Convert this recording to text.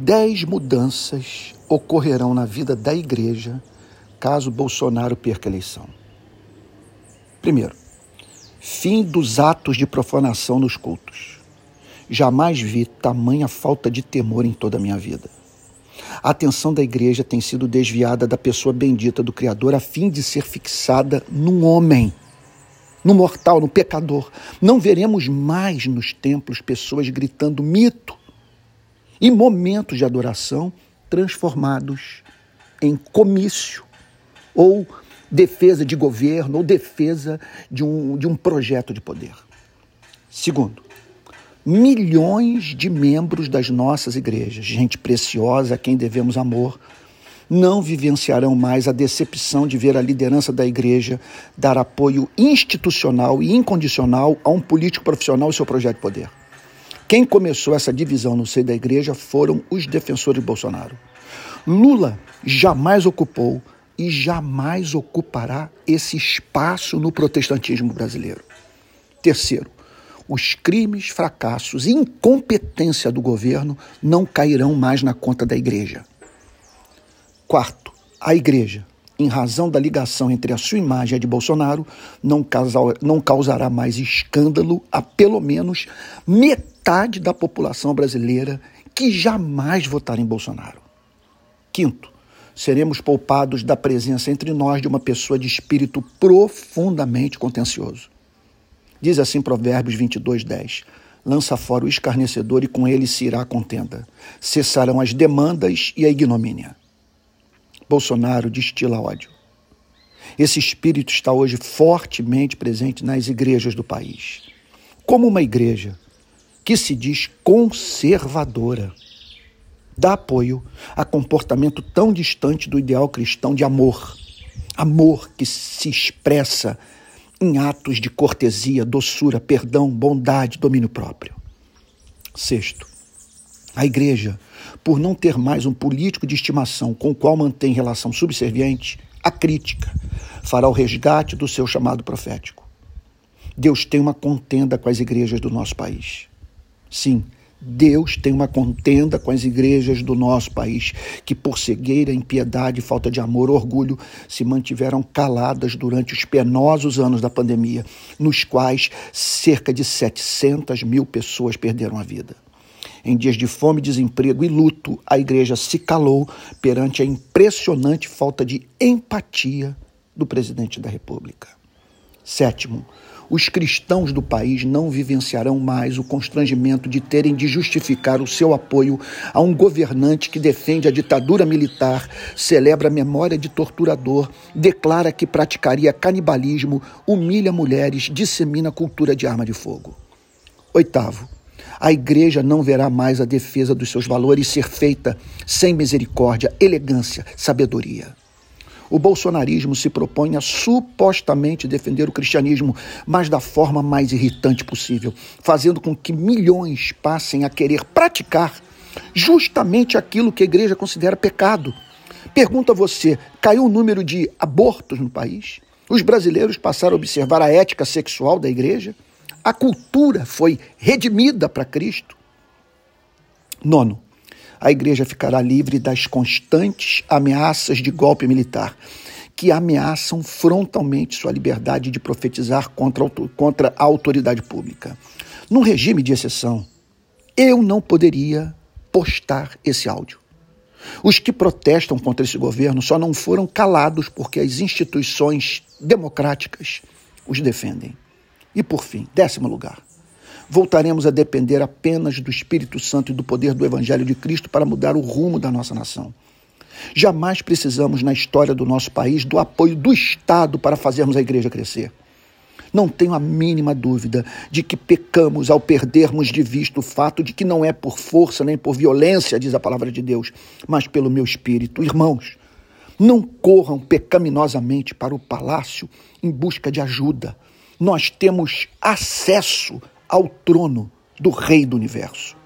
Dez mudanças ocorrerão na vida da igreja caso Bolsonaro perca a eleição. Primeiro, fim dos atos de profanação nos cultos. Jamais vi tamanha falta de temor em toda a minha vida. A atenção da igreja tem sido desviada da pessoa bendita do Criador a fim de ser fixada num homem, no mortal, no pecador. Não veremos mais nos templos pessoas gritando mito e momentos de adoração transformados em comício ou defesa de governo ou defesa de um, de um projeto de poder. Segundo, milhões de membros das nossas igrejas, gente preciosa a quem devemos amor, não vivenciarão mais a decepção de ver a liderança da igreja dar apoio institucional e incondicional a um político profissional e seu projeto de poder. Quem começou essa divisão no seio da igreja foram os defensores de Bolsonaro. Lula jamais ocupou e jamais ocupará esse espaço no protestantismo brasileiro. Terceiro, os crimes, fracassos e incompetência do governo não cairão mais na conta da igreja. Quarto, a igreja, em razão da ligação entre a sua imagem e a de Bolsonaro, não, não causará mais escândalo a pelo menos metade da população brasileira que jamais votará em Bolsonaro. Quinto, seremos poupados da presença entre nós de uma pessoa de espírito profundamente contencioso. Diz assim Provérbios 22, 10. Lança fora o escarnecedor e com ele se irá a contenda. Cessarão as demandas e a ignomínia. Bolsonaro destila ódio. Esse espírito está hoje fortemente presente nas igrejas do país. Como uma igreja que se diz conservadora, dá apoio a comportamento tão distante do ideal cristão de amor. Amor que se expressa em atos de cortesia, doçura, perdão, bondade, domínio próprio. Sexto, a igreja, por não ter mais um político de estimação com o qual mantém relação subserviente, a crítica fará o resgate do seu chamado profético. Deus tem uma contenda com as igrejas do nosso país. Sim, Deus tem uma contenda com as igrejas do nosso país, que por cegueira, impiedade, falta de amor, orgulho, se mantiveram caladas durante os penosos anos da pandemia, nos quais cerca de 700 mil pessoas perderam a vida. Em dias de fome, desemprego e luto, a igreja se calou perante a impressionante falta de empatia do presidente da República. Sétimo, os cristãos do país não vivenciarão mais o constrangimento de terem de justificar o seu apoio a um governante que defende a ditadura militar, celebra a memória de torturador, declara que praticaria canibalismo, humilha mulheres, dissemina cultura de arma de fogo. Oitavo, a igreja não verá mais a defesa dos seus valores ser feita sem misericórdia, elegância, sabedoria. O bolsonarismo se propõe a supostamente defender o cristianismo, mas da forma mais irritante possível, fazendo com que milhões passem a querer praticar justamente aquilo que a igreja considera pecado. Pergunta você: caiu o número de abortos no país? Os brasileiros passaram a observar a ética sexual da igreja? A cultura foi redimida para Cristo? Nono, a igreja ficará livre das constantes ameaças de golpe militar, que ameaçam frontalmente sua liberdade de profetizar contra, contra a autoridade pública. Num regime de exceção, eu não poderia postar esse áudio. Os que protestam contra esse governo só não foram calados porque as instituições democráticas os defendem. E por fim, décimo lugar, voltaremos a depender apenas do Espírito Santo e do poder do Evangelho de Cristo para mudar o rumo da nossa nação. Jamais precisamos, na história do nosso país, do apoio do Estado para fazermos a igreja crescer. Não tenho a mínima dúvida de que pecamos ao perdermos de vista o fato de que não é por força nem por violência, diz a palavra de Deus, mas pelo meu espírito. Irmãos, não corram pecaminosamente para o palácio em busca de ajuda. Nós temos acesso ao trono do Rei do Universo.